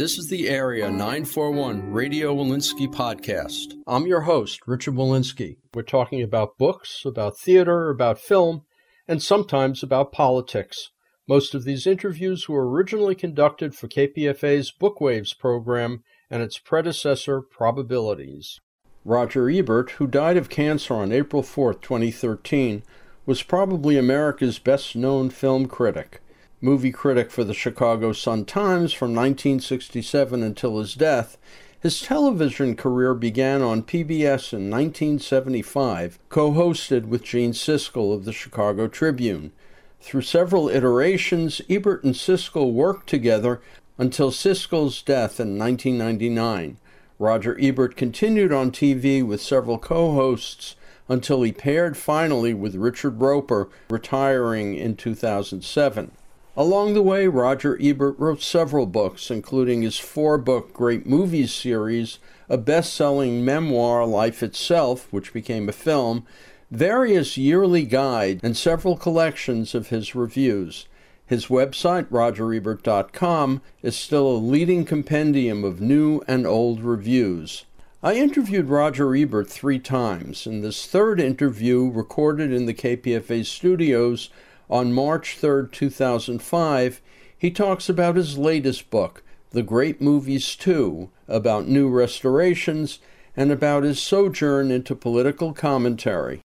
This is the Area 941 Radio Wolinsky podcast. I'm your host, Richard Wolinsky. We're talking about books, about theater, about film, and sometimes about politics. Most of these interviews were originally conducted for KPFA's Bookwaves program and its predecessor, Probabilities. Roger Ebert, who died of cancer on April 4, 2013, was probably America's best known film critic movie critic for the Chicago Sun-Times from 1967 until his death, his television career began on PBS in 1975, co hosted with Gene Siskel of the Chicago Tribune. Through several iterations, Ebert and Siskel worked together until Siskel's death in 1999. Roger Ebert continued on TV with several co hosts until he paired finally with Richard Roeper, retiring in 2007. Along the way, Roger Ebert wrote several books, including his four book Great Movies series, a best selling memoir, Life Itself, which became a film, various yearly guides, and several collections of his reviews. His website, rogerebert.com, is still a leading compendium of new and old reviews. I interviewed Roger Ebert three times. and this third interview, recorded in the KPFA studios, on March 3, 2005, he talks about his latest book, The Great Movies 2, about new restorations, and about his sojourn into political commentary.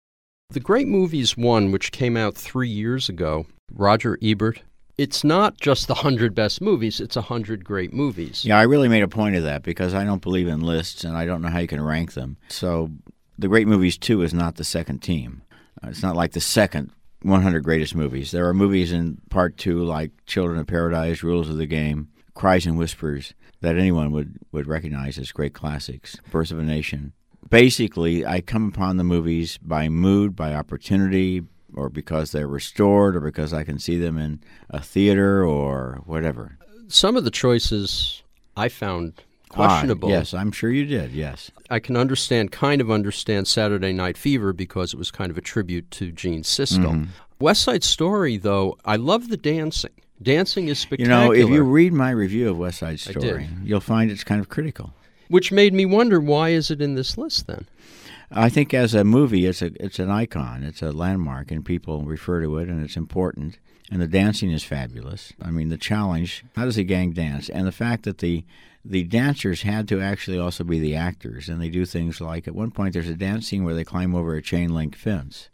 The Great Movies 1, which came out three years ago, Roger Ebert, it's not just the 100 best movies, it's 100 great movies. Yeah, I really made a point of that because I don't believe in lists and I don't know how you can rank them. So the Great Movies 2 is not the second team. Uh, it's not like the second 100 greatest movies. There are movies in part two like Children of Paradise, Rules of the Game, Cries and Whispers that anyone would, would recognize as great classics. Birth of a Nation. Basically, I come upon the movies by mood, by opportunity, or because they're restored, or because I can see them in a theater or whatever. Some of the choices I found questionable. Ah, yes, I'm sure you did. Yes. I can understand, kind of understand Saturday Night Fever because it was kind of a tribute to Gene Siskel. Mm-hmm. West Side Story, though, I love the dancing. Dancing is spectacular. You know, if you read my review of West Side Story, you'll find it's kind of critical. Which made me wonder why is it in this list then? I think as a movie, it's a it's an icon, it's a landmark, and people refer to it, and it's important. And the dancing is fabulous. I mean, the challenge: how does a gang dance? And the fact that the the dancers had to actually also be the actors, and they do things like at one point there's a dance scene where they climb over a chain link fence.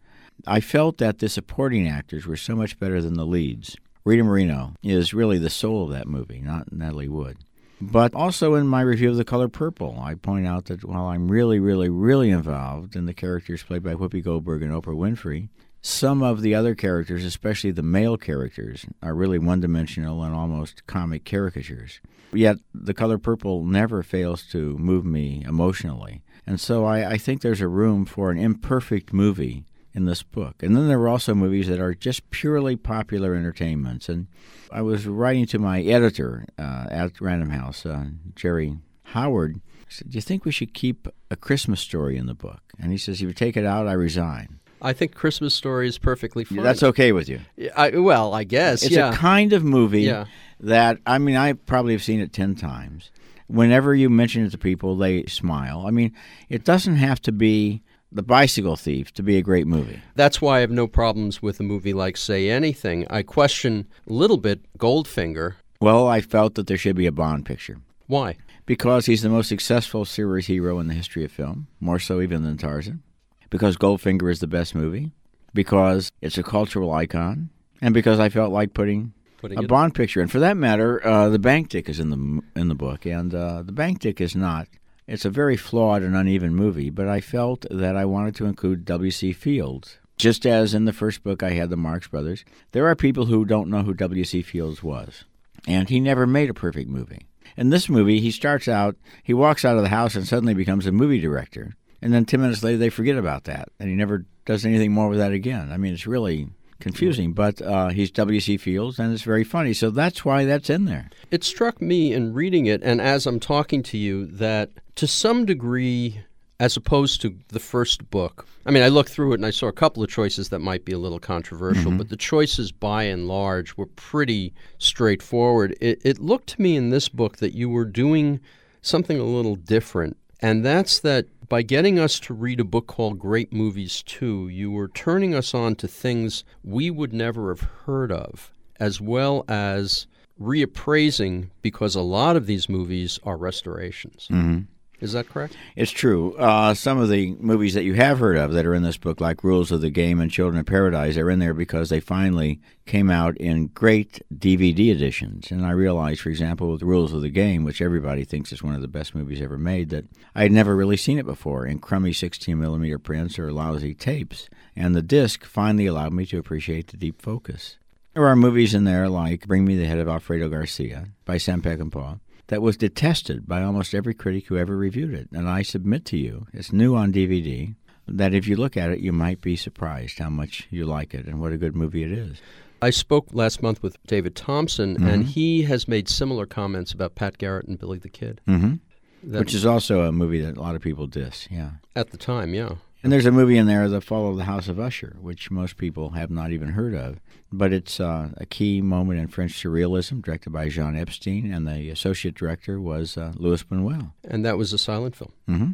I felt that the supporting actors were so much better than the leads. Rita Moreno is really the soul of that movie, not Natalie Wood. But also in my review of The Color Purple, I point out that while I'm really, really, really involved in the characters played by Whoopi Goldberg and Oprah Winfrey, some of the other characters, especially the male characters, are really one dimensional and almost comic caricatures. Yet the color purple never fails to move me emotionally. And so I, I, think there's a room for an imperfect movie in this book. And then there are also movies that are just purely popular entertainments. And I was writing to my editor uh, at Random House, uh, Jerry Howard. I said, Do you think we should keep a Christmas story in the book? And he says, If you take it out, I resign. I think Christmas Story is perfectly fine. That's okay with you. I, well, I guess it's yeah. a kind of movie yeah. that I mean I probably have seen it ten times. Whenever you mention it to people, they smile. I mean, it doesn't have to be the Bicycle Thief to be a great movie. That's why I have no problems with a movie like Say Anything. I question a little bit Goldfinger. Well, I felt that there should be a Bond picture. Why? Because he's the most successful series hero in the history of film, more so even than Tarzan because Goldfinger is the best movie, because it's a cultural icon, and because I felt like putting, putting a Bond picture. And for that matter, uh, the bank dick is in the in the book, and uh, the bank dick is not. It's a very flawed and uneven movie, but I felt that I wanted to include W.C. Fields. Just as in the first book I had the Marx Brothers, there are people who don't know who W.C. Fields was. And he never made a perfect movie. In this movie, he starts out, he walks out of the house and suddenly becomes a movie director. And then 10 minutes later, they forget about that. And he never does anything more with that again. I mean, it's really confusing, but uh, he's W.C. Fields, and it's very funny. So that's why that's in there. It struck me in reading it, and as I'm talking to you, that to some degree, as opposed to the first book. I mean, I looked through it and I saw a couple of choices that might be a little controversial, Mm-hmm. but the choices by and large were pretty straightforward. It, it looked to me in this book that you were doing something a little different, and that's that by getting us to read a book called Great Movies 2, you were turning us on to things we would never have heard of, as well as reappraising because a lot of these movies are restorations. hmm Is that correct? It's true. Uh, some of the movies that you have heard of that are in this book, like Rules of the Game and Children of Paradise, are in there because they finally came out in great DVD editions. And I realized, for example, with Rules of the Game, which everybody thinks is one of the best movies ever made, that I had never really seen it before in crummy 16 millimeter prints or lousy tapes. And the disc finally allowed me to appreciate the deep focus. There are movies in there like Bring Me the Head of Alfredo Garcia by Sam Peckinpah that was detested by almost every critic who ever reviewed it. And I submit to you, it's new on DVD, that if you look at it, you might be surprised how much you like it and what a good movie it is. I spoke last month with David Thomson, Mm-hmm. and he has made similar comments about Pat Garrett and Billy the Kid. hmm Which is also a movie that a lot of people diss, yeah. at the time, yeah. And there's a movie in there, The Fall of the House of Usher, which most people have not even heard of. But it's uh, a key moment in French surrealism, directed by Jean Epstein, and the associate director was uh, Luis Buñuel. And that was a silent film. Mm-hmm.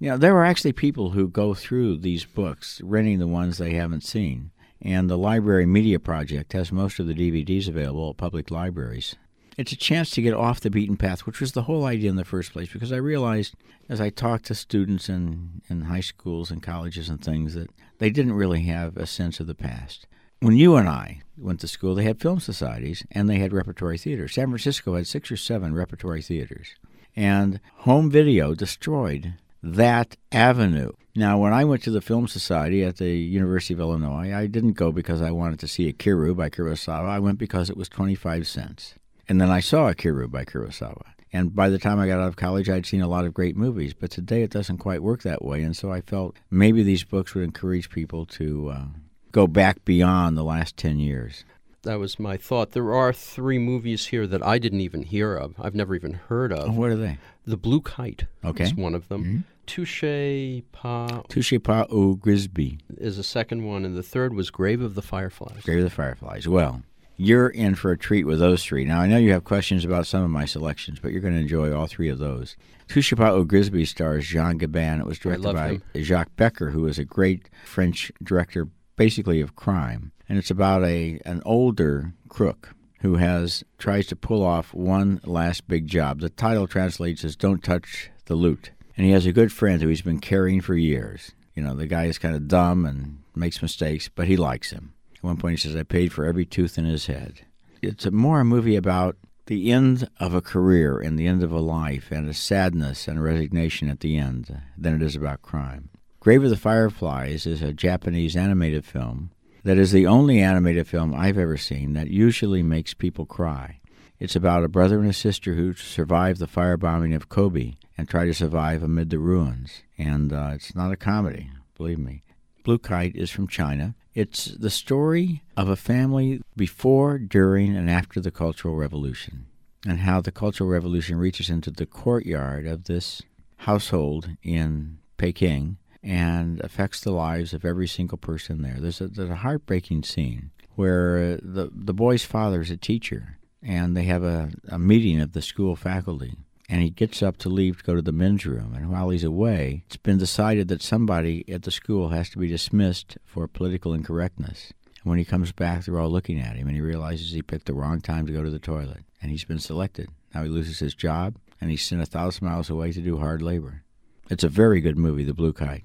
Yeah, there are actually people who go through these books, renting the ones they haven't seen. And the Library Media Project has most of the DVDs available at public libraries. It's a chance to get off the beaten path, which was the whole idea in the first place, because I realized as I talked to students in, in high schools and colleges and things that they didn't really have a sense of the past. When you and I went to school, they had film societies and they had repertory theaters. San Francisco had six or seven repertory theaters. And home video destroyed that avenue. Now, when I went to the Film Society at the University of Illinois, I didn't go because I wanted to see Ikiru by Kurosawa. I went because it was 25 cents. And then I saw Ikiru by Kurosawa. And by the time I got out of college, I'd seen a lot of great movies. But today it doesn't quite work that way. And so I felt maybe these books would encourage people to uh, go back beyond the last 10 years. That was my thought. There are three movies here that I didn't even hear of. I've never even heard Oh, of. what are they? The Blue Kite Okay. is one of them. Mhm. Touche Pa Touchez pas au Grisbi, is a second one, and the third was Grave of the Fireflies. Grave of the Fireflies. Well, you're in for a treat with those three. Now, I know you have questions about some of my selections, but you're going to enjoy all three of those. Touchez pas au Grisbi stars Jean Gabin. It was directed by him. Jacques Becker, who is a great French director, basically of crime. And it's about a an older crook who has tries to pull off one last big job. The title translates as "Don't touch the loot." And he has a good friend who he's been carrying for years. You know, the guy is kind of dumb and makes mistakes, but he likes him. At one point, he says, "I paid for every tooth in his head." It's a more a movie about the end of a career and the end of a life and a sadness and a resignation at the end than it is about crime. Grave of the Fireflies is a Japanese animated film that is the only animated film I've ever seen that usually makes people cry. It's about a brother and a sister who survived the firebombing of Kobe and try to survive amid the ruins. And uh, it's not a comedy, believe me. Blue Kite is from China. It's the story of a family before, during, and after the Cultural Revolution, and how the Cultural Revolution reaches into the courtyard of this household in Peking and affects the lives of every single person there. There's a, there's a heartbreaking scene where uh, the, the boy's father is a teacher, and they have a, a meeting of the school faculty. And he gets up to leave to go to the men's room. And while he's away, it's been decided that somebody at the school has to be dismissed for political incorrectness. And when he comes back, they're all looking at him, and he realizes he picked the wrong time to go to the toilet. And he's been selected. Now he loses his job, and he's sent a thousand miles away to do hard labor. It's a very good movie, The Blue Kite.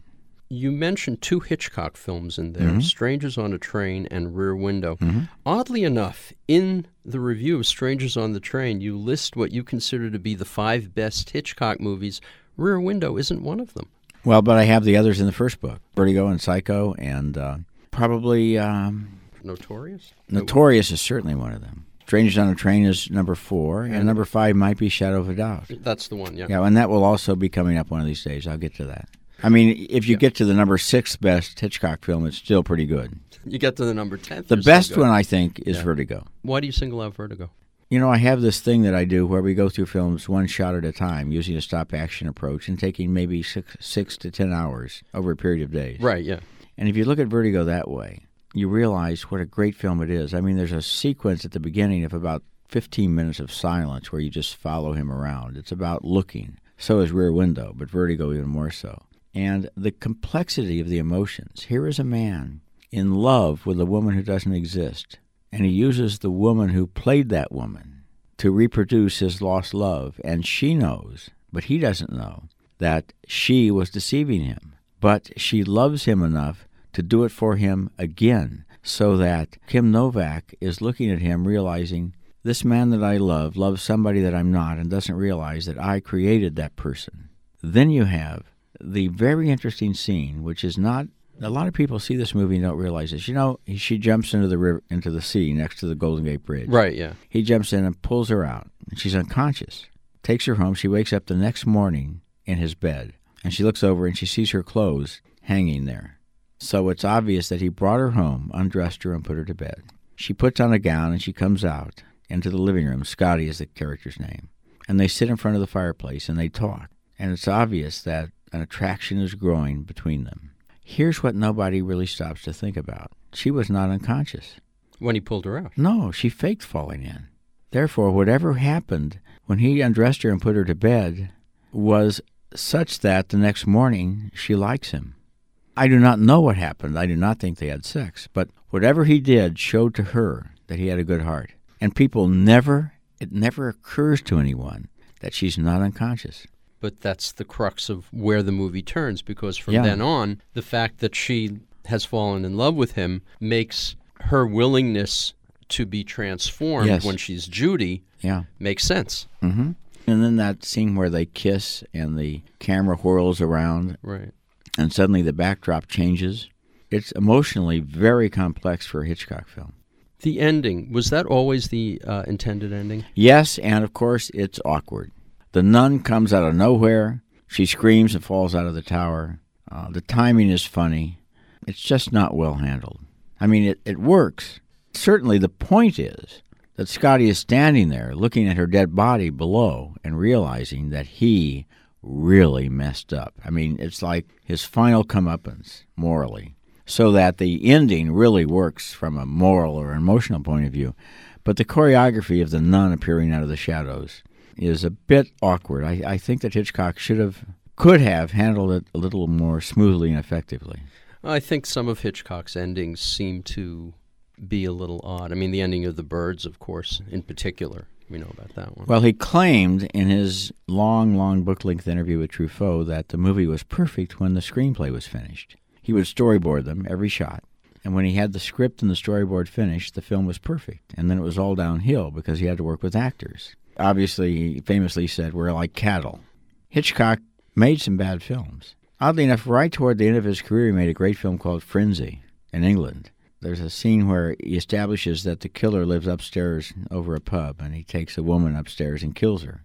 You mentioned two Hitchcock films in there Mhm. Strangers on a Train and Rear Window. Mhm. Oddly enough, in the review of Strangers on the Train, you list what you consider to be the five best Hitchcock movies. Rear Window isn't one of them. Well, but I have the others in the first book Vertigo and Psycho, and uh, probably um, Notorious? Notorious is certainly one of them. Strangers on a Train is number four, and And- number five might be Shadow of a Doubt. That's the one, yeah. Yeah, and that will also be coming up one of these days. I'll get to that. I mean, if you Yeah. get to the number six best Hitchcock film, it's still pretty good. You get to the number 10. The best one, I think, is Yeah. Vertigo. Why do you single out Vertigo? You know, I have this thing that I do where we go through films one shot at a time using a stop action approach and taking maybe six, six to ten hours over a period of days. Right, yeah. And if you look at Vertigo that way, you realize what a great film it is. I mean, there's a sequence at the beginning of about 15 minutes of silence where you just follow him around. It's about looking. So is Rear Window, but Vertigo even more so. And the complexity of the emotions. Here is a man in love with a woman who doesn't exist, and he uses the woman who played that woman to reproduce his lost love. And she knows, but he doesn't know, that she was deceiving him. But she loves him enough to do it for him again, so that Kim Novak is looking at him, realizing this man that I love loves somebody that I'm not and doesn't realize that I created that person. Then you have the very interesting scene, which is not a lot of people see this movie and don't realize this. You know, she jumps into the river, into the sea next to the Golden Gate Bridge. Right, yeah. He jumps in and pulls her out. And she's unconscious. Takes her home. She wakes up the next morning in his bed, and she looks over and she sees her clothes hanging there. So it's obvious that he brought her home, undressed her, and put her to bed. She puts on a gown and she comes out into the living room. Scotty is the character's name. And they sit in front of the fireplace and they talk. And it's obvious that an attraction is growing between them. Here's what nobody really stops to think about she was not unconscious. When he pulled her out? No, she faked falling in. Therefore, whatever happened when he undressed her and put her to bed was such that the next morning she likes him. I do not know what happened. I do not think they had sex. But whatever he did showed to her that he had a good heart. And people never, it never occurs to anyone that she's not unconscious. But that's the crux of where the movie turns because from Yeah. then on, the fact that she has fallen in love with him makes her willingness to be transformed Yes. when she's Judy Yeah. makes sense. hmm And then that scene where they kiss and the camera whirls around Right. and suddenly the backdrop changes. It's emotionally very complex for a Hitchcock film. The ending, was that always the uh, intended ending? Yes, and of course it's awkward. The nun comes out of nowhere. She screams and falls out of the tower. Uh, the timing is funny. It's just not well handled. I mean, it, it works. Certainly, the point is that Scotty is standing there looking at her dead body below and realizing that he really messed up. I mean, it's like his final comeuppance morally, so that the ending really works from a moral or emotional point of view. But the choreography of the nun appearing out of the shadows is a bit awkward. I, I think that Hitchcock should have, could have handled it a little more smoothly and effectively. I think some of Hitchcock's endings seem to be a little odd. I mean, the ending of The Birds, of course, in particular. We know about that one. Well, he claimed in his long, long book length interview with Truffaut that the movie was perfect when the screenplay was finished. He would storyboard them, every shot. And when he had the script and the storyboard finished, the film was perfect. And then it was all downhill because he had to work with actors. Obviously, famously said, We're like cattle. Hitchcock made some bad films. Oddly enough, right toward the end of his career, he made a great film called Frenzy in England. There's a scene where he establishes that the killer lives upstairs over a pub, and he takes a woman upstairs and kills her.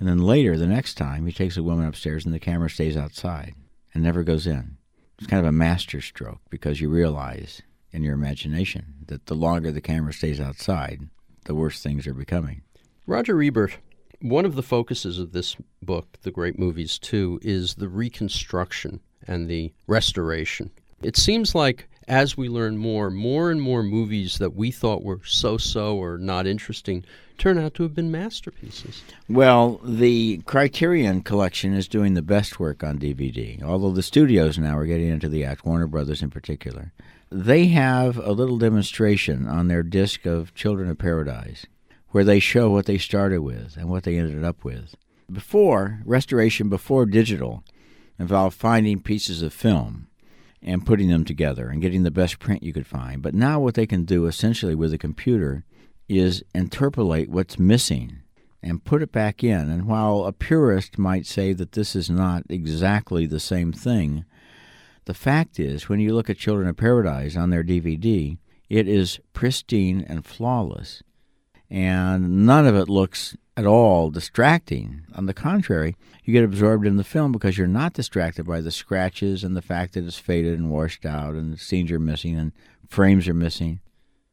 And then later, the next time, he takes a woman upstairs, and the camera stays outside and never goes in. It's kind of a master stroke because you realize in your imagination that the longer the camera stays outside, the worse things are becoming. Roger Ebert, one of the focuses of this book, The Great Movies 2, is the reconstruction and the restoration. It seems like as we learn more, more and more movies that we thought were so so or not interesting turn out to have been masterpieces. Well, the Criterion Collection is doing the best work on DVD, although the studios now are getting into the act, Warner Brothers in particular. They have a little demonstration on their disc of Children of Paradise where they show what they started with and what they ended up with. Before, restoration before digital involved finding pieces of film and putting them together and getting the best print you could find. But now, what they can do essentially with a computer is interpolate what's missing and put it back in. And while a purist might say that this is not exactly the same thing, the fact is, when you look at Children of Paradise on their DVD, it is pristine and flawless. And none of it looks at all distracting. On the contrary, you get absorbed in the film because you're not distracted by the scratches and the fact that it's faded and washed out and scenes are missing and frames are missing.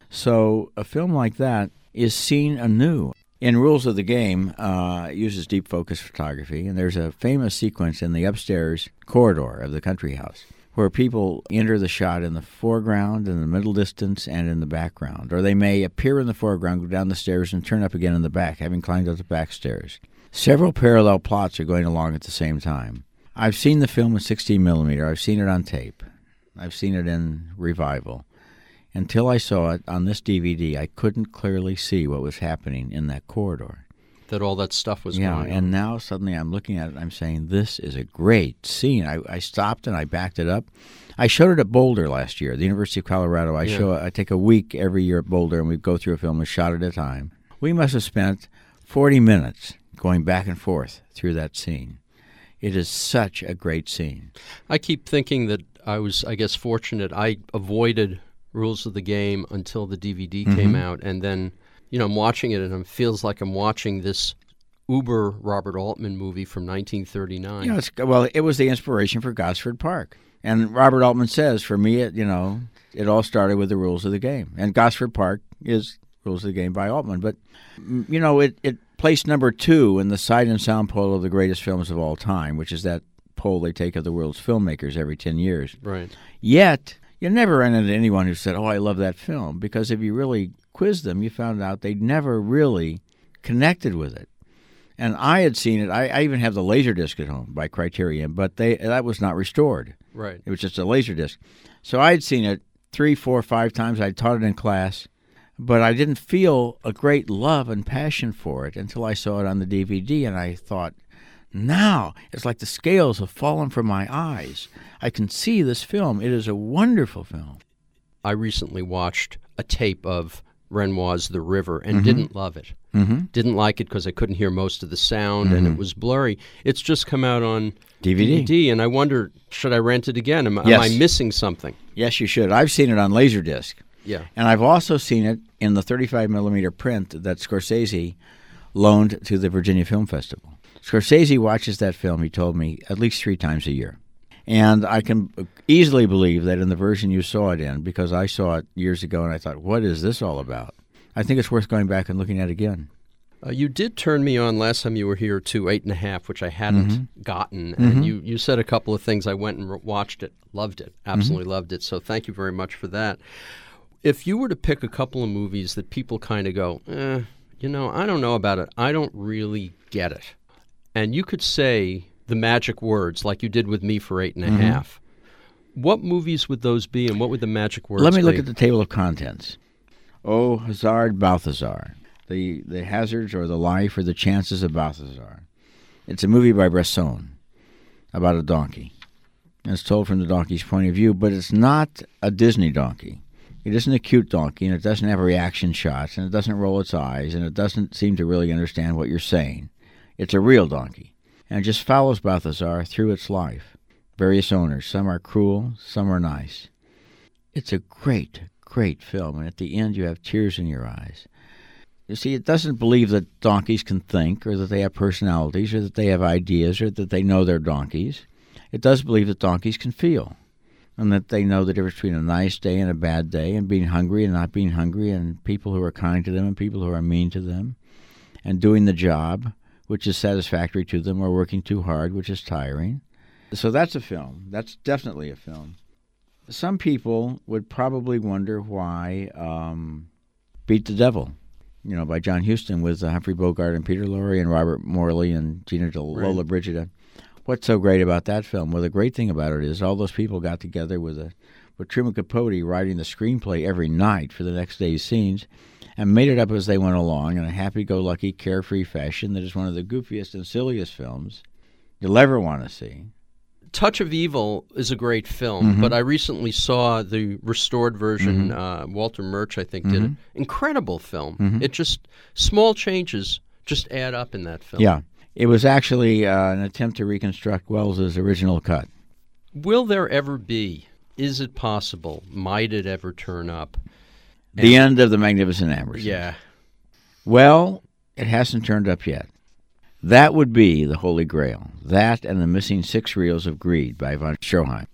So a film like that is seen anew. In Rules of the Game, uh, it uses deep focus photography, and there's a famous sequence in the upstairs corridor of the country house where people enter the shot in the foreground, in the middle distance, and in the background. Or they may appear in the foreground, go down the stairs, and turn up again in the back, having climbed up the back stairs. Several parallel plots are going along at the same time. I've seen the film in 16 millimeter. I've seen it on tape. I've seen it in revival. Until I saw it on this DVD, I couldn't clearly see what was happening in that corridor. That all that stuff was yeah, going on. and now suddenly I'm looking at it I'm saying, this is a great scene. I, I stopped and I backed it up. I showed it at Boulder last year, the University of Colorado. I Yeah. show I take a week every year at Boulder and we go through a film a shot at a time. We must have spent 40 minutes going back and forth through that scene. It is such a great scene. I keep thinking that I was, I guess, fortunate. I avoided Rules of the Game until the DVD Mm-hmm. came out, and then, you know, I'm watching it, and it feels like I'm watching this uber Robert Altman movie from 1939. You know, well, it was the inspiration for Gosford Park. And Robert Altman says, for me, it you know, it all started with the rules of the game. And Gosford Park is rules of the game by Altman. But you know, it it placed number two in the sight and sound poll of the greatest films of all time, which is that poll they take of the world's filmmakers every ten years. right. Yet, you never ran into anyone who said, "Oh, I love that film," because if you really quizzed them, you found out they'd never really connected with it. And I had seen it. I, I even have the laser disc at home by Criterion, but they that was not restored. Right. It was just a laser disc. So I had seen it three, four, five times. I taught it in class, but I didn't feel a great love and passion for it until I saw it on the DVD, and I thought, now it's like the scales have fallen from my eyes. I can see this film. It is a wonderful film. I recently watched a tape of Renoir's The River and didn't love it. Mm-hmm. Didn't like it because I couldn't hear most of the sound and it was blurry. It's just come out on DVD. DVD, and I wonder, should I rent it again? Am, am I missing something? Yes, you should. I've seen it on Laserdisc. Yeah. And I've also seen it in the 35 millimeter print that Scorsese loaned to the Virginia Film Festival. Scorsese watches that film, he told me, at least three times a year. And I can easily believe that in the version you saw it in, because I saw it years ago and I thought, what is this all about? I think it's worth going back and looking at again. Uh, you did turn me on last time you were here to eight and a half, which I hadn't gotten. And you, you said a couple of things. I went and re- watched it, loved it, absolutely loved it. So thank you very much for that. If you were to pick a couple of movies that people kind of go, eh, you know, I don't know about it, I don't really get it, and you could say the magic words like you did with me for eight and a mm-hmm. half, what movies would those be, and what would the magic words Let me look at the table of contents. Oh, Hazard Balthazar. The, the hazards or the life or the chances of Balthazar. It's a movie by Bresson about a donkey. And it's told from the donkey's point of view, but it's not a Disney donkey. It isn't a cute donkey, and it doesn't have reaction shots, and it doesn't roll its eyes, and it doesn't seem to really understand what you're saying. It's a real donkey, and just follows Balthazar through its life. Various owners. Some are cruel, some are nice. It's a great, great film, and at the end you have tears in your eyes. You see, it doesn't believe that donkeys can think, or that they have personalities, or that they have ideas, or that they know they're donkeys. It does believe that donkeys can feel, and that they know the difference between a nice day and a bad day, and being hungry and not being hungry, and people who are kind to them and people who are mean to them, and doing the job, which is satisfactory to them, or working too hard, which is tiring. So that's a film. That's definitely a film. Some people would probably wonder why um, Beat the Devil, you know, by John Huston with uh, Humphrey Bogart and Peter Lorre and Robert Morley and Gina Del- Right. Lollobrigida. What's so great about that film? Well, the great thing about it is all those people got together with a with Truman Capote writing the screenplay every night for the next day's scenes and made it up as they went along in a happy-go-lucky, carefree fashion that is one of the goofiest and silliest films you'll ever want to see. Touch of Evil is a great film, Mm-hmm. but I recently saw the restored version. Uh, Walter Murch, I think, Mm-hmm. did it. Incredible film. It just small changes just add up in that film. Yeah. It was actually uh, an attempt to reconstruct Welles's original cut. Will there ever be? Is it possible? Might it ever turn up? The end of the Magnificent Amberson. Yeah. Well, it hasn't turned up yet. That would be the Holy Grail. That and the missing six reels of Greed by von Stroheim.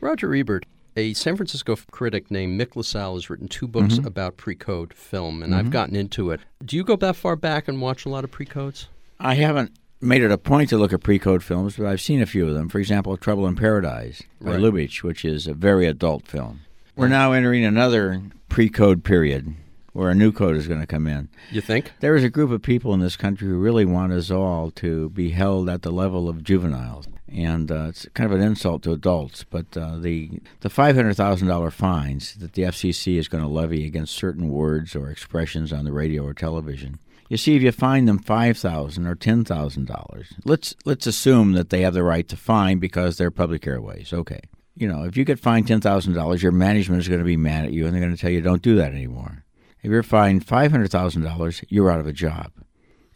Roger Ebert, a San Francisco critic named Mick LaSalle has written two books Mm-hmm. about pre-code film, and I've gotten into it. Do you go that far back and watch a lot of pre-codes? I haven't made it a point to look at pre-code films, but I've seen a few of them. For example, Trouble in Paradise by Right. Lubitsch, which is a very adult film. We're now entering another pre-code period where a new code is going to come in. You think? There is a group of people in this country who really want us all to be held at the level of juveniles, and uh, it's kind of an insult to adults. But uh, the the five hundred thousand dollar fines that the FCC is going to levy against certain words or expressions on the radio or television. You see, if you fine them five thousand or ten thousand dollars, let's let's assume that they have the right to fine because they're public airways. Okay, you know, if you get fined ten thousand dollars, your management is going to be mad at you, and they're going to tell you don't do that anymore. If you're fined five hundred thousand dollars, you're out of a job,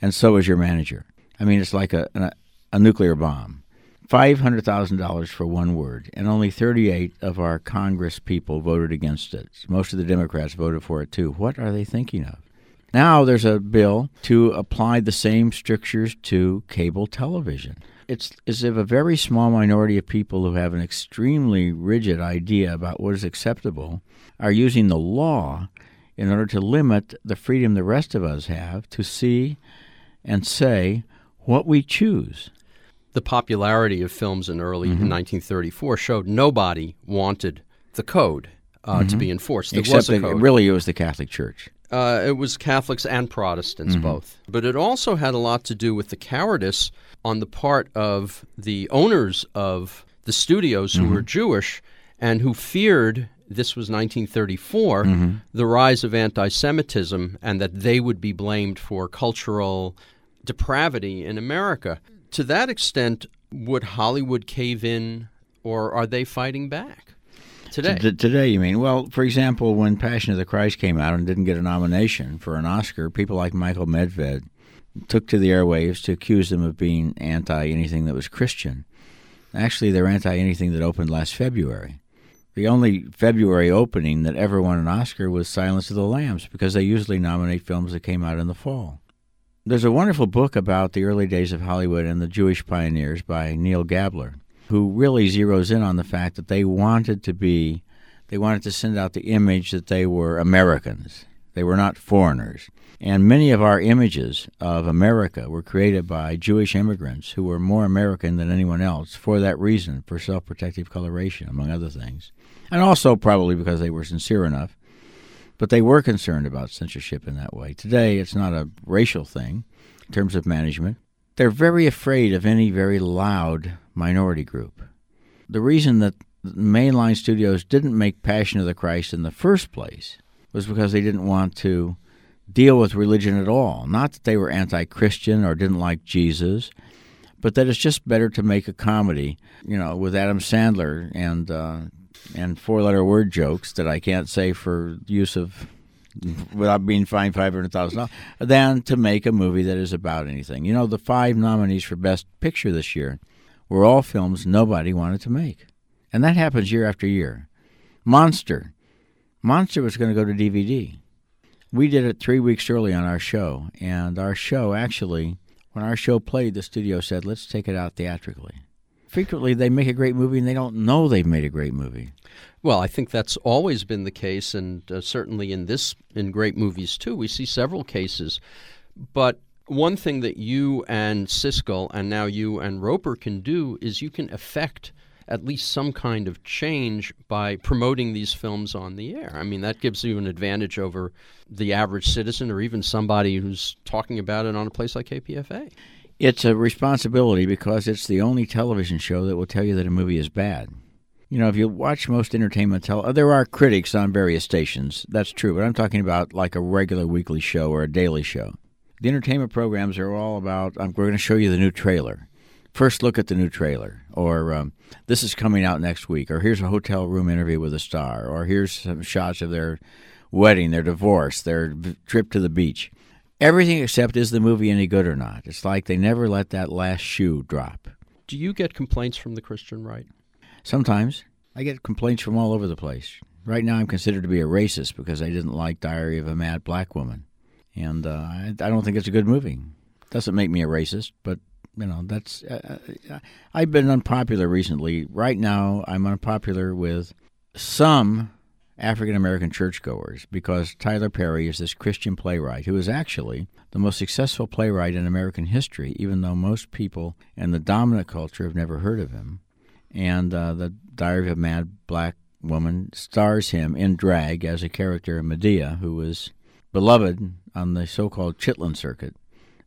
and so is your manager. I mean, it's like a a, a nuclear bomb. Five hundred thousand dollars for one word, and only thirty-eight of our Congress people voted against it. Most of the Democrats voted for it too. What are they thinking of? Now there's a bill to apply the same strictures to cable television. It's as if a very small minority of people who have an extremely rigid idea about what is acceptable are using the law in order to limit the freedom the rest of us have to see and say what we choose. The popularity of films in early Mm-hmm. 1934 showed nobody wanted the code uh, to be enforced. There Except was a code. really it was the Catholic Church. Uh, it was Catholics and Protestants Mm-hmm. both. But it also had a lot to do with the cowardice on the part of the owners of the studios who were Mm-hmm. Jewish and who feared this was 1934 Mm-hmm. the rise of anti Semitism and that they would be blamed for cultural depravity in America. To that extent, would Hollywood cave in or are they fighting back today? T- today, you mean? Well, for example, when Passion of the Christ came out and didn't get a nomination for an Oscar, people like Michael Medved took to the airwaves to accuse them of being anti anything that was Christian. Actually, they're anti anything that opened last February. The only February opening that ever won an Oscar was Silence of the Lambs because they usually nominate films that came out in the fall. There's a wonderful book about the early days of Hollywood and the Jewish pioneers by Neal Gabler, who really zeroes in on the fact that they wanted to be, they wanted to send out the image that they were Americans. They were not foreigners. And many of our images of America were created by Jewish immigrants who were more American than anyone else for that reason, for self protective coloration, among other things. And also probably because they were sincere enough. But they were concerned about censorship in that way. Today, it's not a racial thing in terms of management. They're very afraid of any very loud minority group. The reason that mainline studios didn't make Passion of the Christ in the first place was because they didn't want to deal with religion at all. Not that they were anti Christian or didn't like Jesus, but that it's just better to make a comedy, you know, with Adam Sandler and uh, and four letter word jokes that I can't say for use of without being fined five hundred thousand dollars than to make a movie that is about anything. You know, the five nominees for Best Picture this year were all films nobody wanted to make. And that happens year after year. Monster. Monster was going to go to DVD. We did it three weeks early on our show, and our show actually, when our show played, the studio said, let's take it out theatrically. Frequently, they make a great movie and they don't know they've made a great movie. Well, I think that's always been the case, and uh, certainly in this in great movies too. We see several cases, but one thing that you and Siskel and now you and Roeper can do is you can affect at least some kind of change by promoting these films on the air. I mean, that gives you an advantage over the average citizen or even somebody who's talking about it on a place like KPFA. It's a responsibility because it's the only television show that will tell you that a movie is bad. You know, if you watch most entertainment tele, uh, there are critics on various stations. That's true, but I'm talking about like a regular weekly show or a daily show. The entertainment programs are all about. Um, we're going to show you the new trailer. First, look at the new trailer, or um, this is coming out next week, or here's a hotel room interview with a star, or here's some shots of their wedding, their divorce, their trip to the beach. Everything except is the movie any good or not. It's like they never let that last shoe drop. Do you get complaints from the Christian right? Sometimes I get complaints from all over the place. Right now, I'm considered to be a racist because I didn't like Diary of a Mad Black Woman, and uh, I, I don't think it's a good movie. Doesn't make me a racist, but you know that's. Uh, uh, I've been unpopular recently. Right now, I'm unpopular with some African American churchgoers because Tyler Perry is this Christian playwright who is actually the most successful playwright in American history, even though most people in the dominant culture have never heard of him. And uh, the Diary of a Mad Black Woman stars him in drag as a character in Madea, who was beloved on the so called Chitlin Circuit.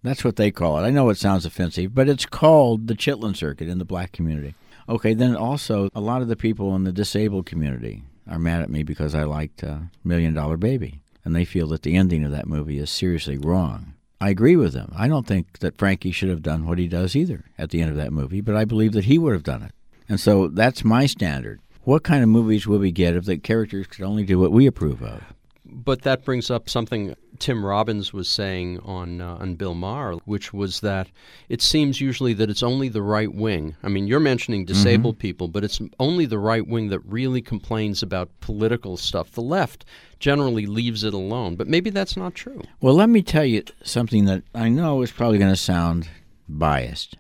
That's what they call it. I know it sounds offensive, but it's called the Chitlin Circuit in the black community. Okay, then also a lot of the people in the disabled community are mad at me because I liked uh, Million Dollar Baby, and they feel that the ending of that movie is seriously wrong. I agree with them. I don't think that Frankie should have done what he does either at the end of that movie, but I believe that he would have done it. And so that's my standard. What kind of movies will we get if the characters could only do what we approve of? But that brings up something Tim Robbins was saying on uh, on Bill Maher, which was that it seems usually that it's only the right wing. I mean, you're mentioning Mm-hmm. disabled people, but it's only the right wing that really complains about political stuff. The left generally leaves it alone, but maybe that's not true. Well, let me tell you something that I know is probably going to sound biased.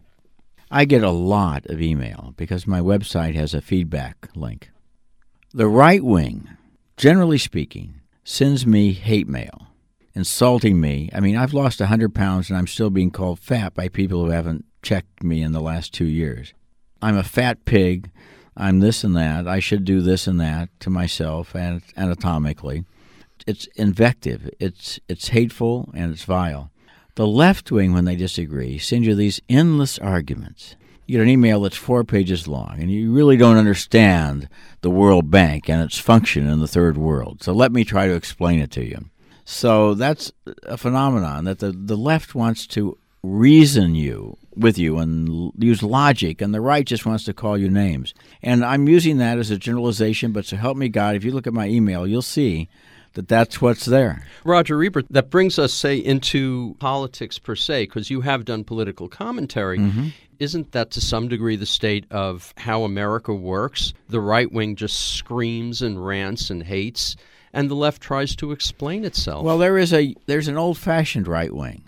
I get a lot of email because my website has a feedback link. The right wing, generally speaking, sends me hate mail, insulting me. I mean, I've lost 100 pounds and I'm still being called fat by people who haven't checked me in the last two years. I'm a fat pig. I'm this and that. I should do this and that to myself and anatomically. It's invective. It's it's hateful and it's vile. The left wing, when they disagree, send you these endless arguments. You get an email that's four pages long, and you really don't understand the World Bank and its function in the third world. So let me try to explain it to you. So that's a phenomenon that the, the left wants to reason you with you and l- use logic, and the right just wants to call you names. And I'm using that as a generalization, but so help me God, if you look at my email, you'll see that that's what's there. Roger Ebert, that brings us, say, into politics per se, because you have done political commentary. Mm-hmm. Isn't that to some degree the state of how America works? The right wing just screams and rants and hates, and the left tries to explain itself. Well, there is a there's an old-fashioned right wing.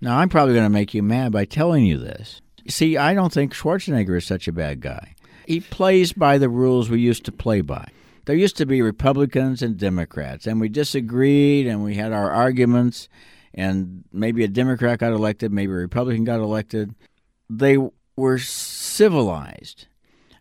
Now, I'm probably going to make you mad by telling you this. See, I don't think Schwarzenegger is such a bad guy. He plays by the rules we used to play by. There used to be Republicans and Democrats, and we disagreed and we had our arguments, and maybe a Democrat got elected, maybe a Republican got elected. They were civilized.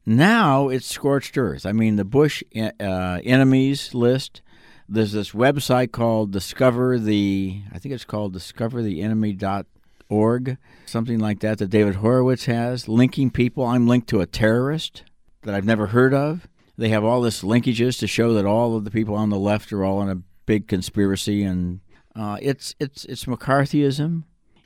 Now it's scorched earth. I mean, the Bush uh, enemies list. There's this website called Discover the. I think it's called discover the DiscoverTheEnemy.org, something like that. That David Horowitz has linking people. I'm linked to a terrorist that I've never heard of. They have all this linkages to show that all of the people on the left are all in a big conspiracy, and uh, it's it's it's McCarthyism.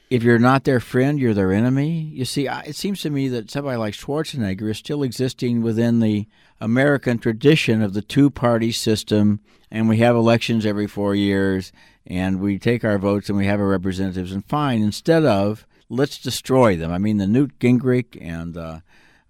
If you're not their friend, you're their enemy. You see, I- it seems to me that somebody like Schwarzenegger is still existing within the American tradition of the two party system, and we have elections every four years, and we take our votes and we have our representatives, and fine, instead of let's destroy them. I mean, the Newt Gingrich and uh,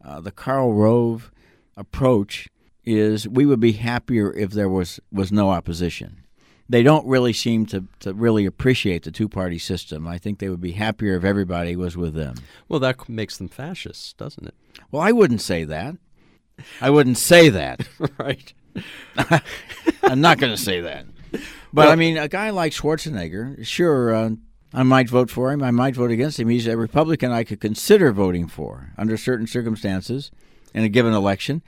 uh, the Karl Rove approach is we would be happier if there was, was no opposition they don't really seem to, to really appreciate the two party system. I think they would be happier if everybody was with them. well, that makes them fascists, doesn't it? Well, I wouldn't say that. I wouldn't say that. right. I'm not going to say that. But I mean, a guy like Schwarzenegger, sure, uh, I might vote for him. I might vote against him. He's a Republican I could consider voting for under certain circumstances in a given election.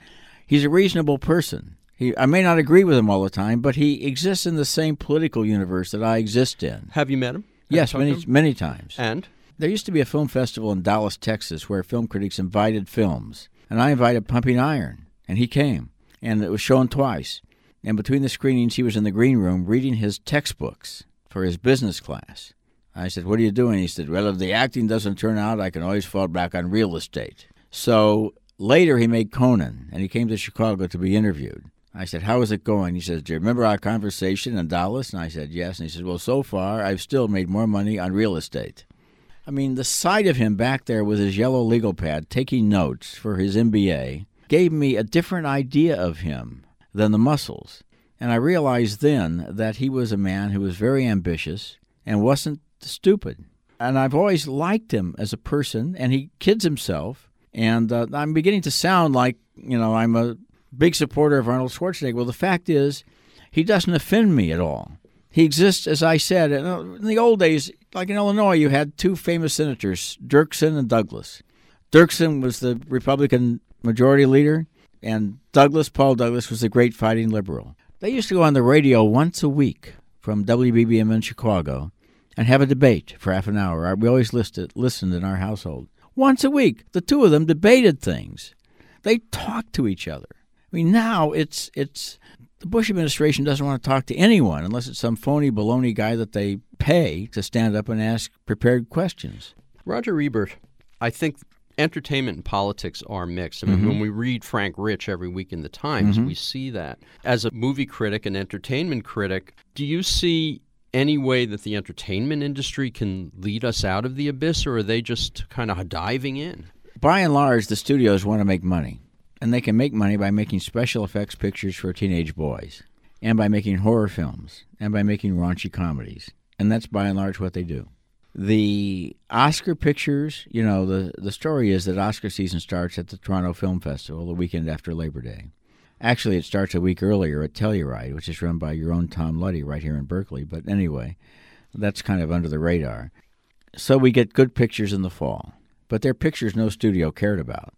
He's a reasonable person. He, I may not agree with him all the time, but he exists in the same political universe that I exist in. Have you met him? Have Yes, you talked to many many times. And There used to be a film festival in Dallas, Texas, where film critics invited films, and I invited Pumping Iron, and he came, and it was shown twice. And between the screenings, he was in the green room reading his textbooks for his business class. I said, "What are you doing?" He said, "Well, if the acting doesn't turn out, I can always fall back on real estate." So later, he made Conan, and he came to Chicago to be interviewed. I said, How is it going? He says, Do you remember our conversation in Dallas? And I said, Yes. And he said, Well, so far, I've still made more money on real estate. I mean, the sight of him back there with his yellow legal pad taking notes for his MBA gave me a different idea of him than the muscles. And I realized then that he was a man who was very ambitious and wasn't stupid. And I've always liked him as a person, and he kids himself. And uh, I'm beginning to sound like, you know, I'm a big supporter of Arnold Schwarzenegger. Well, the fact is, he doesn't offend me at all. He exists, as I said, in the old days, like in Illinois, you had two famous senators, Dirksen and Douglas. Dirksen was the Republican majority leader, and Douglas, Paul Douglas, was a great fighting liberal. They used to go on the radio once a week from WBBM in Chicago and have a debate for half an hour. We always listed, listened in our household. Once a week, the two of them debated things. They talked to each other. I mean, now it's it's the Bush administration doesn't want to talk to anyone unless it's some phony baloney guy that they pay to stand up and ask prepared questions. Roger Ebert, I think entertainment and politics are mixed. I mean, mm-hmm. when we read Frank Rich every week in the Times, mm-hmm. we see that. As a movie critic and entertainment critic, do you see any way that the entertainment industry can lead us out of the abyss, or are they just kind of diving in? By and large, the studios want to make money, and they can make money by making special effects pictures for teenage boys, and by making horror films, and by making raunchy comedies. And that's by and large what they do. The Oscar pictures, you know, the, the story is that Oscar season starts at the Toronto Film Festival the weekend after Labor Day. Actually, it starts a week earlier at Telluride, which is run by your own Tom Luddy right here in Berkeley. But anyway, that's kind of under the radar. So we get good pictures in the fall, but they're pictures no studio cared about.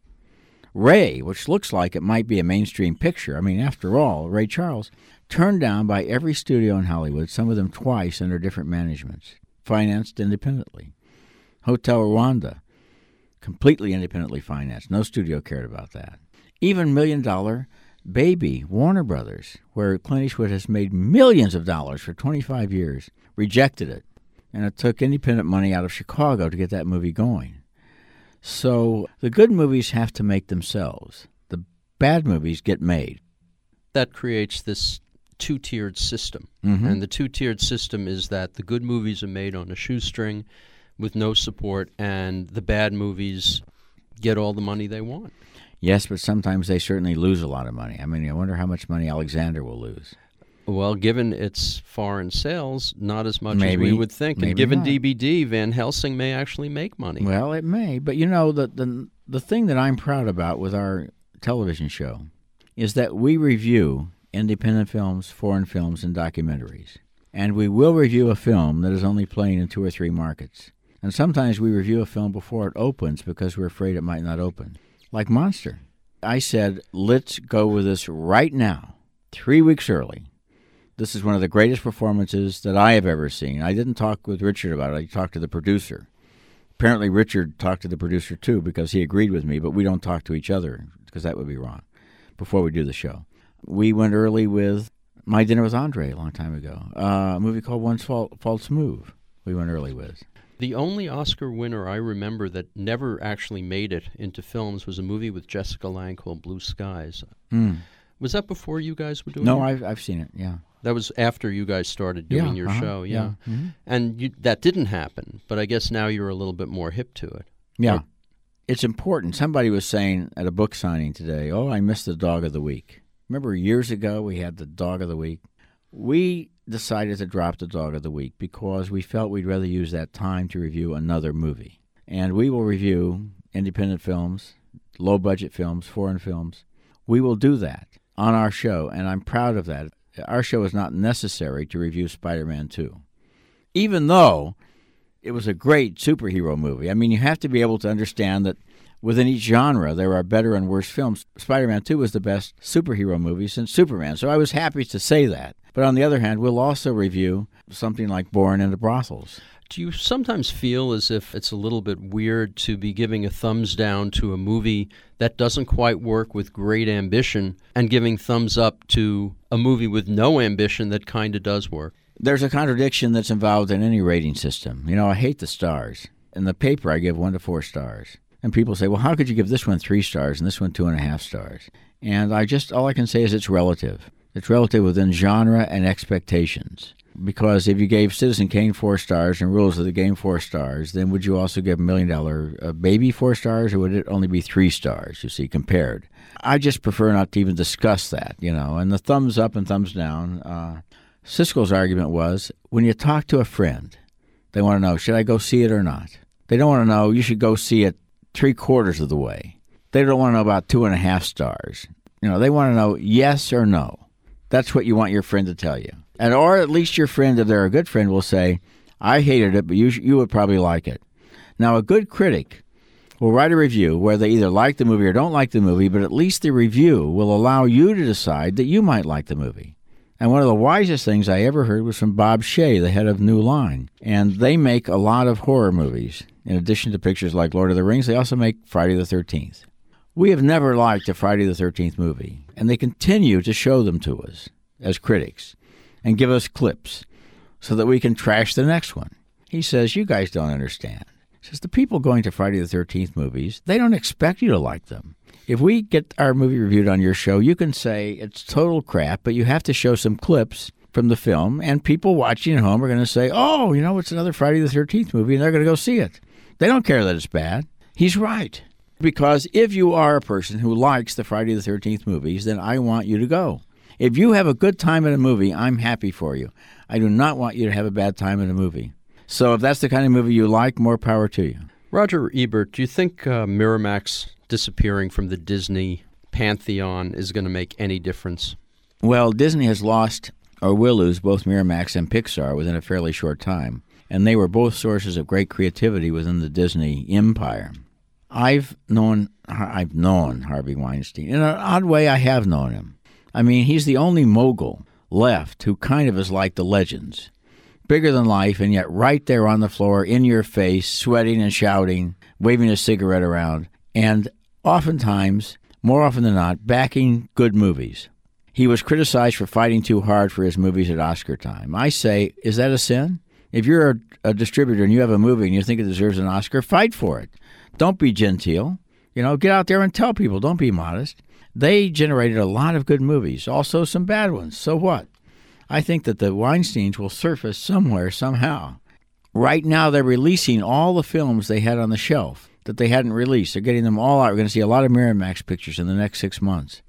Ray, which looks like it might be a mainstream picture, I mean, after all, Ray Charles, turned down by every studio in Hollywood, some of them twice under different managements financed independently. Hotel Rwanda, completely independently financed. No studio cared about that. Even Million Dollar Baby, Warner Brothers, where Clint Eastwood has made millions of dollars for 25 years, rejected it. And it took independent money out of Chicago to get that movie going. So the good movies have to make themselves. The bad movies get made. That creates this two tiered system. Mm-hmm. And the two tiered system is that the good movies are made on a shoestring with no support, and the bad movies get all the money they want. Yes, but sometimes they certainly lose a lot of money. I mean, I wonder how much money Alexander will lose. Well, given its foreign sales, not as much maybe, as we would think. And given not. DVD, Van Helsing may actually make money. Well, it may. But you know, the, the, the thing that I'm proud about with our television show is that we review independent films, foreign films, and documentaries. And we will review a film that is only playing in two or three markets. And sometimes we review a film before it opens because we're afraid it might not open, like Monster. I said, let's go with this right now, three weeks early. This is one of the greatest performances that I have ever seen. I didn't talk with Richard about it, I talked to the producer. Apparently, Richard talked to the producer too because he agreed with me, but we don't talk to each other because that would be wrong before we do the show we went early with My Dinner with Andre a long time ago, uh, a movie called One False Move. We went early with. The only Oscar winner I remember that never actually made it into films was a movie with Jessica Lange called Blue Skies. Mm. Was that before you guys were doing no, it? No, I've, I've seen it, yeah. That was after you guys started doing yeah, your uh-huh, show, yeah. yeah. Mm-hmm. And you, that didn't happen, but I guess now you're a little bit more hip to it. Yeah. Or, it's important. Somebody was saying at a book signing today, oh, I missed the dog of the week. Remember years ago we had the dog of the week? We decided to drop the dog of the week because we felt we'd rather use that time to review another movie. And we will review independent films, low budget films, foreign films. We will do that on our show, and I'm proud of that. Our show is not necessary to review Spider Man 2, even though it was a great superhero movie. I mean, you have to be able to understand that Within each genre, there are better and worse films. Spider Man 2 was the best superhero movie since Superman, so I was happy to say that. But on the other hand, we'll also review something like Born in the Brothels. Do you sometimes feel as if it's a little bit weird to be giving a thumbs down to a movie that doesn't quite work with great ambition and giving thumbs up to a movie with no ambition that kind of does work? There's a contradiction that's involved in any rating system. You know, I hate the stars. In the paper, I give one to four stars. And people say, well, how could you give this one three stars and this one two and a half stars? And I just, all I can say is it's relative. It's relative within genre and expectations. Because if you gave Citizen Kane four stars and Rules of the Game four stars, then would you also give Million Dollar uh, Baby four stars, or would it only be three stars? You see, compared. I just prefer not to even discuss that, you know. And the thumbs up and thumbs down. Uh, Siskel's argument was when you talk to a friend, they want to know should I go see it or not. They don't want to know you should go see it three quarters of the way. They don't want to know about two and a half stars. You know, they want to know yes or no. That's what you want your friend to tell you. And or at least your friend, if they're a good friend, will say, "I hated it, but you you would probably like it." Now, a good critic will write a review where they either like the movie or don't like the movie, but at least the review will allow you to decide that you might like the movie. And one of the wisest things I ever heard was from Bob Shaye, the head of New Line. And they make a lot of horror movies. In addition to pictures like Lord of the Rings, they also make Friday the 13th. We have never liked a Friday the 13th movie, and they continue to show them to us as critics and give us clips so that we can trash the next one. He says, You guys don't understand. He says, The people going to Friday the 13th movies, they don't expect you to like them if we get our movie reviewed on your show, you can say it's total crap, but you have to show some clips from the film, and people watching at home are going to say, oh, you know, it's another Friday the 13th movie, and they're going to go see it. They don't care that it's bad. He's right. Because if you are a person who likes the Friday the 13th movies, then I want you to go. If you have a good time at a movie, I'm happy for you. I do not want you to have a bad time at a movie. So if that's the kind of movie you like, more power to you. Roger Ebert, do you think uh, Miramax disappearing from the Disney pantheon is going to make any difference? Well, Disney has lost or will lose both Miramax and Pixar within a fairly short time, and they were both sources of great creativity within the Disney empire. I've known I've known Harvey Weinstein. In an odd way I have known him. I mean, he's the only mogul left who kind of is like the legends. Bigger than life and yet right there on the floor in your face, sweating and shouting, waving a cigarette around. And oftentimes, more often than not, backing good movies. He was criticized for fighting too hard for his movies at Oscar time. I say, is that a sin? If you're a, a, distributor and you have a movie and you think it deserves an Oscar, fight for it. Don't be genteel. You know, get out there and tell people. Don't be modest. They generated a lot of good movies, also some bad ones. So what? I think that the Weinsteins will surface somewhere, somehow. Right now, they're releasing all the films they had on the shelf that they hadn't released. They're getting them all out. We're going to see a lot of Miramax pictures in the next six months.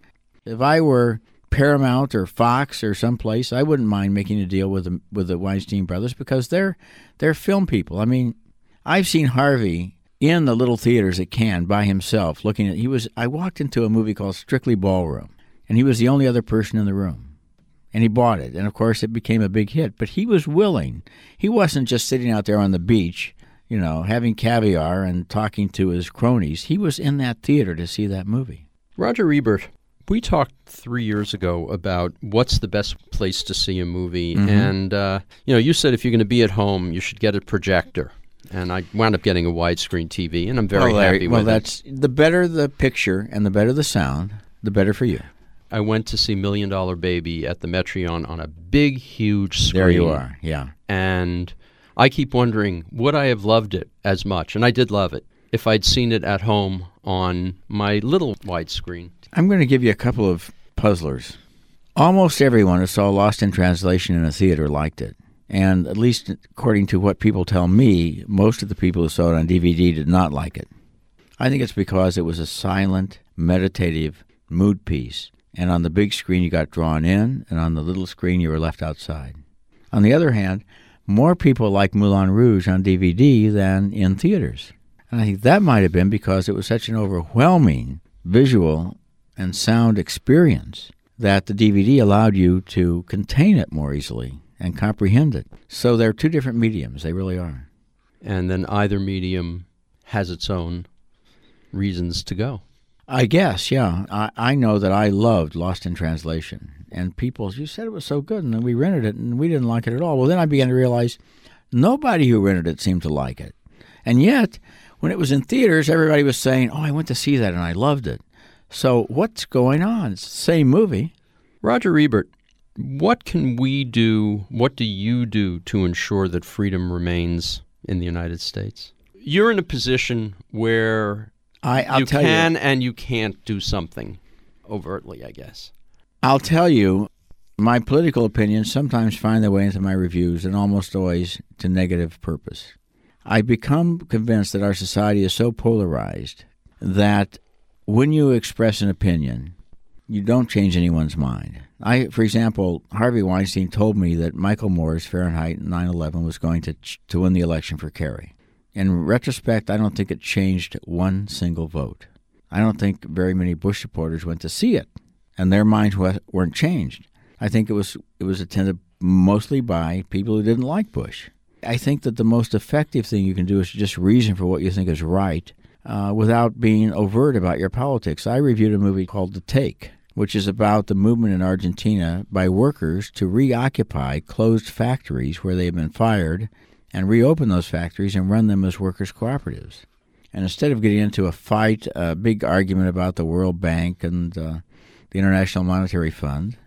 If I were Paramount or Fox or someplace, I wouldn't mind making a deal with the, with the Weinstein brothers because they're they're film people. I mean, I've seen Harvey in the little theaters at Cannes by himself, looking at. He was. I walked into a movie called Strictly Ballroom, and he was the only other person in the room, and he bought it, and of course it became a big hit. But he was willing. He wasn't just sitting out there on the beach you know, having caviar and talking to his cronies. He was in that theater to see that movie. Roger Ebert, we talked three years ago about what's the best place to see a movie, mm-hmm. and uh, you know, you said if you're going to be at home, you should get a projector. And I wound up getting a widescreen TV, and I'm very well, happy well, with that's, it. Well, that's the better the picture and the better the sound, the better for you. I went to see Million Dollar Baby at the Metreon on a big, huge screen. There you are, yeah. And I keep wondering, would I have loved it as much? And I did love it if I'd seen it at home on my little widescreen. I'm going to give you a couple of puzzlers. Almost everyone who saw Lost in Translation in a theater liked it. And at least according to what people tell me, most of the people who saw it on DVD did not like it. I think it's because it was a silent, meditative mood piece. And on the big screen, you got drawn in, and on the little screen, you were left outside. On the other hand, more people like Moulin Rouge on DVD than in theaters. And I think that might have been because it was such an overwhelming visual and sound experience that the DVD allowed you to contain it more easily and comprehend it. So they're two different mediums, they really are. And then either medium has its own reasons to go. I guess, yeah. I, I know that I loved Lost in Translation and people, you said it was so good, and then we rented it, and we didn't like it at all. Well, then I began to realize nobody who rented it seemed to like it, and yet when it was in theaters, everybody was saying, "Oh, I went to see that and I loved it." So what's going on? It's the same movie. Roger Ebert, what can we do? What do you do to ensure that freedom remains in the United States? You're in a position where I, you can you. and you can't do something overtly, I guess. I'll tell you, my political opinions sometimes find their way into my reviews and almost always to negative purpose. I become convinced that our society is so polarized that when you express an opinion, you don't change anyone's mind. I, for example, Harvey Weinstein told me that Michael Moore's Fahrenheit 9/11 was going to to win the election for Kerry. In retrospect, I don't think it changed one single vote. I don't think very many Bush supporters went to see it and their minds weren't changed. I think it was it was attended mostly by people who didn't like Bush. I think that the most effective thing you can do is just reason for what you think is right uh, without being overt about your politics. I reviewed a movie called The Take, which is about the movement in Argentina by workers to reoccupy closed factories where they have been fired and reopen those factories and run them as workers' cooperatives. And instead of getting into a fight, a big argument about the World Bank and uh, the International Monetary Fund,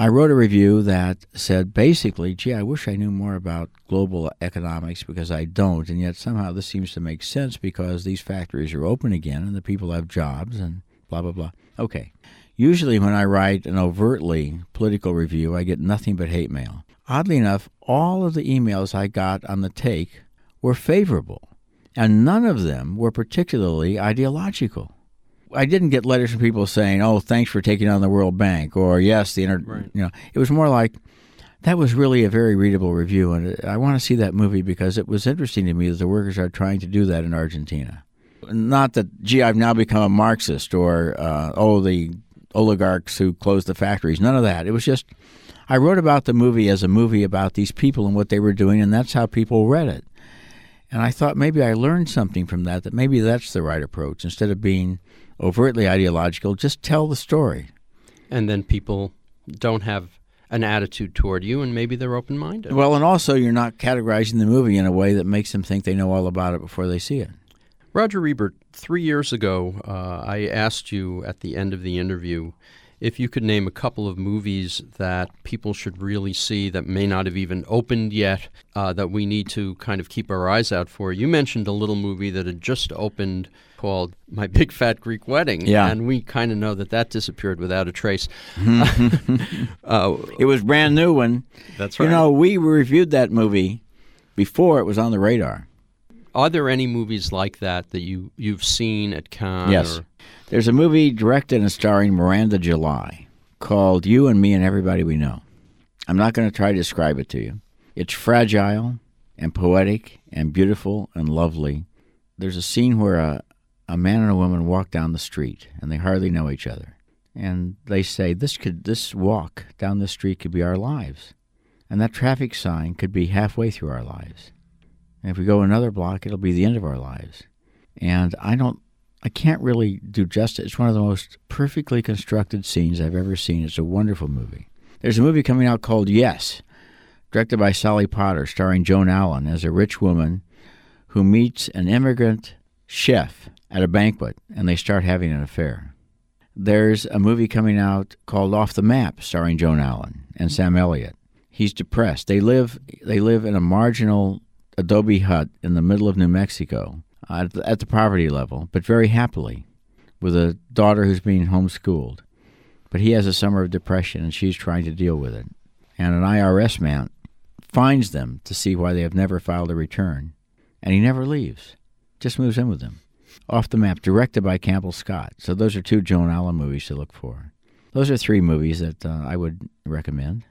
I wrote a review that said basically, gee, I wish I knew more about global economics because I don't, and yet somehow this seems to make sense because these factories are open again and the people have jobs and blah, blah, blah. Okay. Usually, when I write an overtly political review, I get nothing but hate mail. Oddly enough, all of the emails I got on the take were favorable, and none of them were particularly ideological. I didn't get letters from people saying, "Oh, thanks for taking on the World Bank," or "Yes, the inter-, right. you know." It was more like that was really a very readable review, and I want to see that movie because it was interesting to me that the workers are trying to do that in Argentina. Not that, gee, I've now become a Marxist, or uh, oh, the oligarchs who closed the factories. None of that. It was just I wrote about the movie as a movie about these people and what they were doing, and that's how people read it. And I thought maybe I learned something from that. That maybe that's the right approach instead of being overtly ideological, just tell the story. And then people don't have an attitude toward you, and maybe they're open minded. Well, and also you're not categorizing the movie in a way that makes them think they know all about it before they see it. Roger Ebert, three years ago, uh, I asked you at the end of the interview if you could name a couple of movies that people should really see that may not have even opened yet, uh, that we need to kind of keep our eyes out for. You mentioned a little movie that had just opened called My Big Fat Greek Wedding. Yeah. And we kind of know that that disappeared without a trace. uh, it was brand new one. That's right. You know, we reviewed that movie before it was on the radar. Are there any movies like that that you, you've seen at Cannes? Yes. Or? There's a movie directed and starring Miranda July called You and Me and Everybody We Know. I'm not going to try to describe it to you. It's fragile and poetic and beautiful and lovely. There's a scene where a, a man and a woman walk down the street and they hardly know each other. And they say, This could this walk down the street could be our lives. And that traffic sign could be halfway through our lives. And if we go another block, it'll be the end of our lives. And I don't I can't really do justice. It's one of the most perfectly constructed scenes I've ever seen. It's a wonderful movie. There's a movie coming out called Yes, directed by Sally Potter, starring Joan Allen as a rich woman who meets an immigrant chef at a banquet and they start having an affair. There's a movie coming out called Off the Map, starring Joan Allen and Sam Elliott. He's depressed. They live they live in a marginal adobe hut in the middle of New Mexico at the, at the poverty level, but very happily, with a daughter who's being homeschooled. But he has a summer of depression, and she's trying to deal with it. And an IRS man finds them to see why they have never filed a return, and he never leaves, just moves in with them. Off the Map, directed by Campbell Scott. So those are two Joan Allen movies to look for. Those are three movies that uh, I would recommend.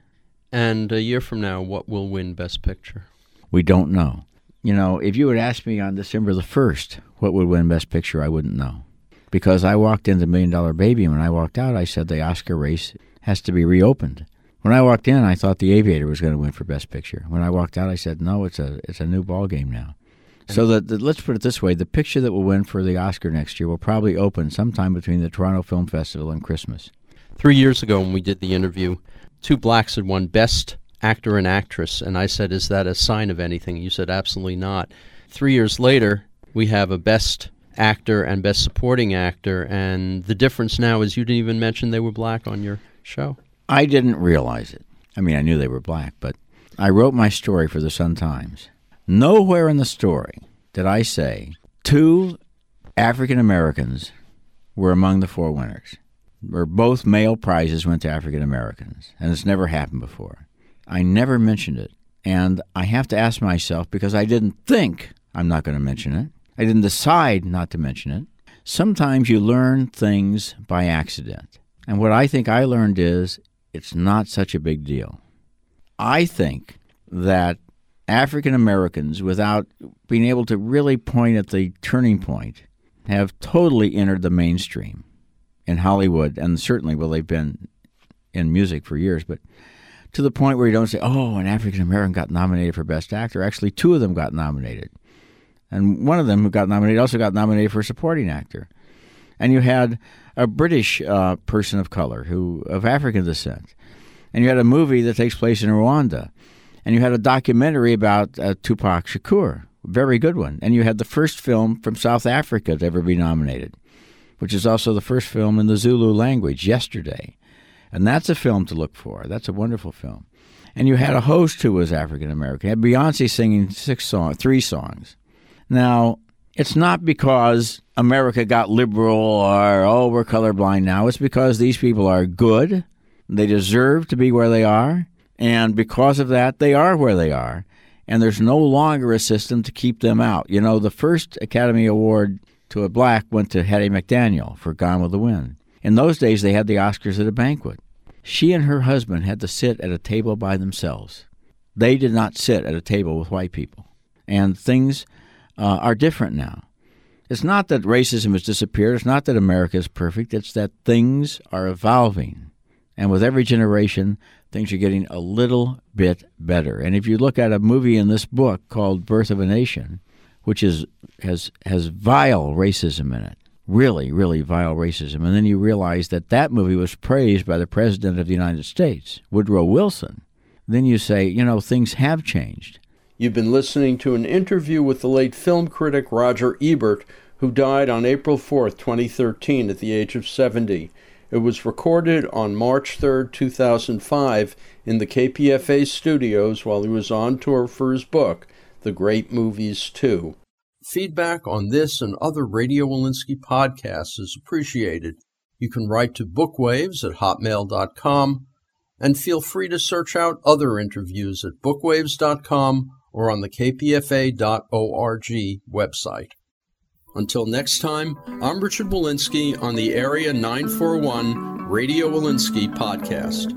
And a year from now, what will win Best Picture? We don't know you know, if you had asked me on December the 1st what would win Best Picture, I wouldn't know. Because I walked into Million Dollar Baby, and when I walked out, I said the Oscar race has to be reopened. When I walked in, I thought The Aviator was going to win for Best Picture. When I walked out, I said, no, it's a it's a new ball game now. So let's put it this way: the picture that will win for the Oscar next year will probably open sometime between the Toronto Film Festival and Christmas. Three years ago, when we did the interview, two blacks had won Best actor and actress. And I said, Is that a sign of anything? You said, Absolutely not. Three years later, we have a best actor and best supporting actor. And the difference now is you didn't even mention they were black on your show. I didn't realize it. I mean, I knew they were black, but I wrote my story for the Sun Times. Nowhere in the story did I say two African Americans were among the four winners, where both male prizes went to African Americans, and it's never happened before. I never mentioned it. And I have to ask myself because I didn't think I'm not going to mention it. I didn't decide not to mention it. Sometimes you learn things by accident. And what I think I learned is it's not such a big deal. I think that African Americans, without being able to really point at the turning point, have totally entered the mainstream in Hollywood, and certainly, well, they've been in music for years, but to the point where you don't say, oh, an African American got nominated for Best Actor. Actually, two of them got nominated. And one of them who got nominated also got nominated for Supporting Actor. And you had a British uh, person of color who of African descent. And you had a movie that takes place in Rwanda. And you had a documentary about uh, Tupac Shakur, very good one. And you had the first film from South Africa to ever be nominated, which is also the first film in the Zulu language, Yesterday. And that's a film to look for. That's a wonderful film. And you had a host who was African American. Had Beyonce singing six songs, three songs. Now, it's not because America got liberal or, oh, we're colorblind now. It's because these people are good. They deserve to be where they are. And because of that, they are where they are. And there's no longer a system to keep them out. You know, the first Academy Award to a black went to Hattie McDaniel for Gone with the Wind. In those days, they had the Oscars at a banquet. She and her husband had to sit at a table by themselves. They did not sit at a table with white people. And things uh, are different now. It's not that racism has disappeared. It's not that America is perfect. It's that things are evolving. And with every generation, things are getting a little bit better. And if you look at a movie in this book called Birth of a Nation, which is has has vile racism in it, really, really vile racism. And then you realize that that movie was praised by the President of the United States, Woodrow Wilson. Then you say, you know, things have changed. You've been listening to an interview with the late film critic Roger Ebert, who died on April 4, 2013, at the age of 70. It was recorded on March 3, 2005, in the KPFA studios while he was on tour for his book, The Great Movies 2. Feedback on this and other Radio Wolinsky podcasts is appreciated. You can write to bookwaves at hotmail.com and feel free to search out other interviews at bookwaves.com or on the kpfa.org website. Until next time, I'm Richard Wolinsky on the Area 941 Radio Wolinsky podcast.